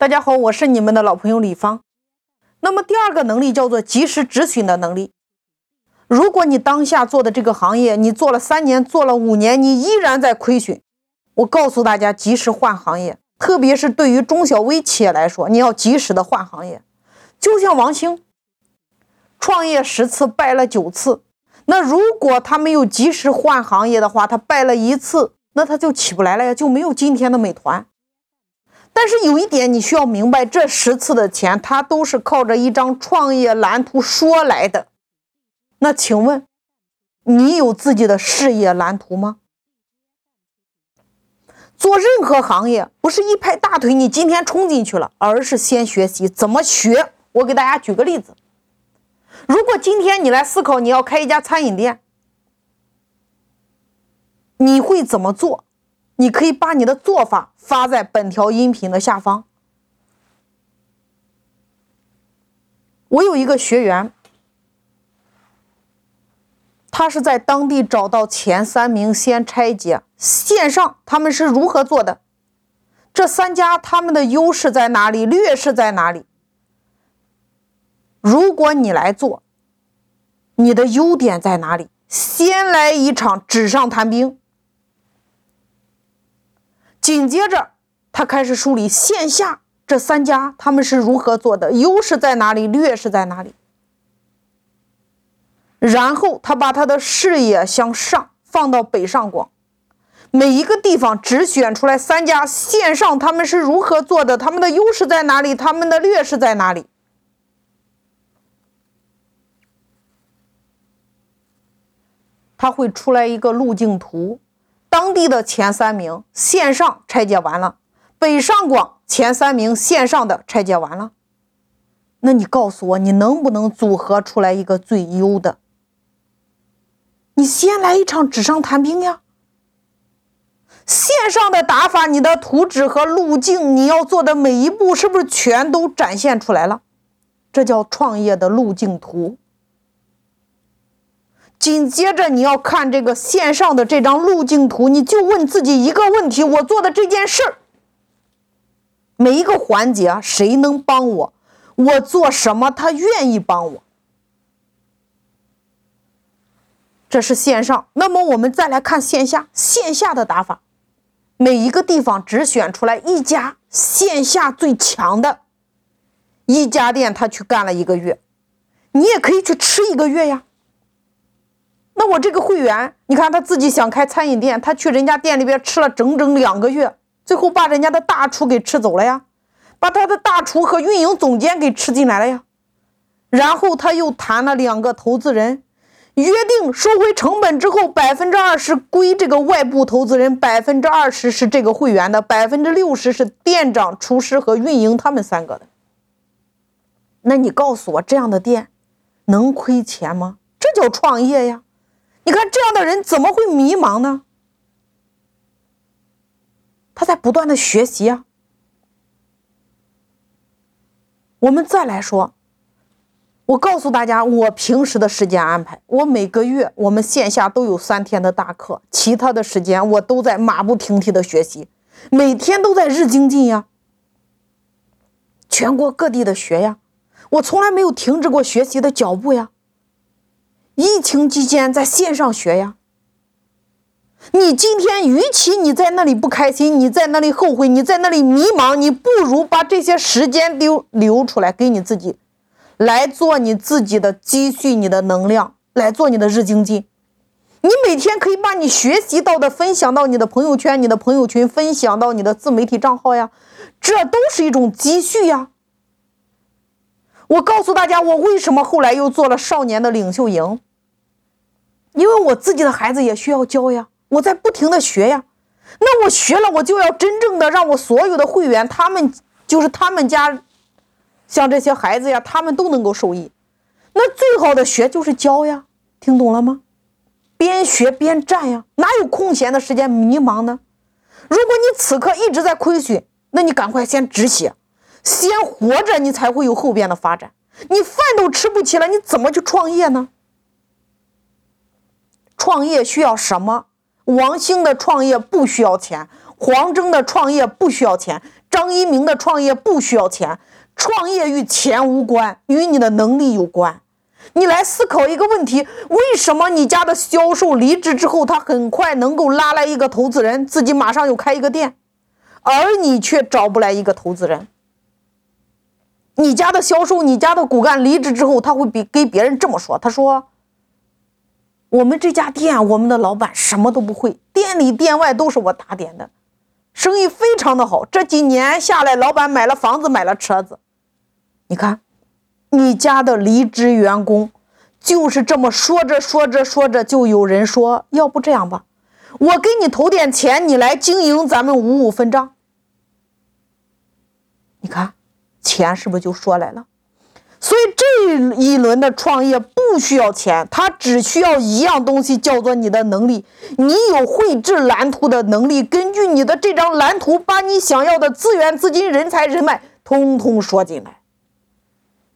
大家好，我是你们的老朋友李芳。那么第二个能力叫做及时止损的能力。如果你当下做的这个行业，你做了三年，做了五年，你依然在亏损，我告诉大家，及时换行业。特别是对于中小微企业来说，你要及时的换行业。就像王兴，创业十次败了九次，那如果他没有及时换行业的话，他败了一次，那他就起不来了呀，就没有今天的美团。但是有一点你需要明白，这十次的钱他都是靠着一张创业蓝图说来的。那请问，你有自己的事业蓝图吗？做任何行业不是一拍大腿你今天冲进去了，而是先学习怎么学。我给大家举个例子，如果今天你来思考你要开一家餐饮店，你会怎么做？你可以把你的做法发在本条音频的下方。我有一个学员，他是在当地找到前三名，先拆解线上他们是如何做的，这三家他们的优势在哪里，劣势在哪里？如果你来做，你的优点在哪里？先来一场纸上谈兵。紧接着，他开始梳理线下这三家他们是如何做的，优势在哪里，劣势在哪里。然后他把他的视野向上放到北上广，每一个地方只选出来三家线上他们是如何做的，他们的优势在哪里，他们的劣势在哪里。他会出来一个路径图。当地的前三名线上拆解完了，北上广前三名线上的拆解完了，那你告诉我，你能不能组合出来一个最优的？你先来一场纸上谈兵呀！线上的打法，你的图纸和路径，你要做的每一步，是不是全都展现出来了？这叫创业的路径图。紧接着你要看这个线上的这张路径图，你就问自己一个问题：我做的这件事儿，每一个环节谁能帮我？我做什么他愿意帮我？这是线上。那么我们再来看线下，线下的打法，每一个地方只选出来一家线下最强的一家店，他去干了一个月，你也可以去吃一个月呀。那我这个会员，你看他自己想开餐饮店，他去人家店里边吃了整整两个月，最后把人家的大厨给吃走了呀，把他的大厨和运营总监给吃进来了呀，然后他又谈了两个投资人，约定收回成本之后，百分之二十归这个外部投资人，百分之二十是这个会员的，百分之六十是店长、厨师和运营他们三个的。那你告诉我，这样的店能亏钱吗？这叫创业呀！你看这样的人怎么会迷茫呢？他在不断的学习啊。我们再来说，我告诉大家，我平时的时间安排，我每个月我们线下都有三天的大课，其他的时间我都在马不停蹄的学习，每天都在日精进呀，全国各地的学呀，我从来没有停止过学习的脚步呀。疫情期间在线上学呀，你今天与其你在那里不开心，你在那里后悔，你在那里迷茫，你不如把这些时间留留出来给你自己，来做你自己的积蓄，你的能量，来做你的日精进。你每天可以把你学习到的分享到你的朋友圈、你的朋友群，分享到你的自媒体账号呀，这都是一种积蓄呀。我告诉大家，我为什么后来又做了少年的领袖营。因为我自己的孩子也需要教呀，我在不停的学呀，那我学了，我就要真正的让我所有的会员，他们就是他们家，像这些孩子呀，他们都能够受益。那最好的学就是教呀，听懂了吗？边学边战呀，哪有空闲的时间迷茫呢？如果你此刻一直在亏损，那你赶快先止血，先活着，你才会有后边的发展。你饭都吃不起了，你怎么去创业呢？创业需要什么？王兴的创业不需要钱，黄峥的创业不需要钱，张一鸣的创业不需要钱，创业与钱无关，与你的能力有关。你来思考一个问题：为什么你家的销售离职之后，他很快能够拉来一个投资人，自己马上又开一个店，而你却找不来一个投资人？你家的销售，你家的骨干离职之后，他会比给别人这么说：“他说，我们这家店，我们的老板什么都不会，店里店外都是我打点的，生意非常的好。这几年下来，老板买了房子，买了车子。你看，你家的离职员工就是这么说着说着说着，就有人说：要不这样吧，我给你投点钱，你来经营，咱们五五分账。你看。”钱是不是就说来了？所以这一轮的创业不需要钱，它只需要一样东西，叫做你的能力。你有绘制蓝图的能力，根据你的这张蓝图，把你想要的资源、资金、人才、人脉，通通说进来。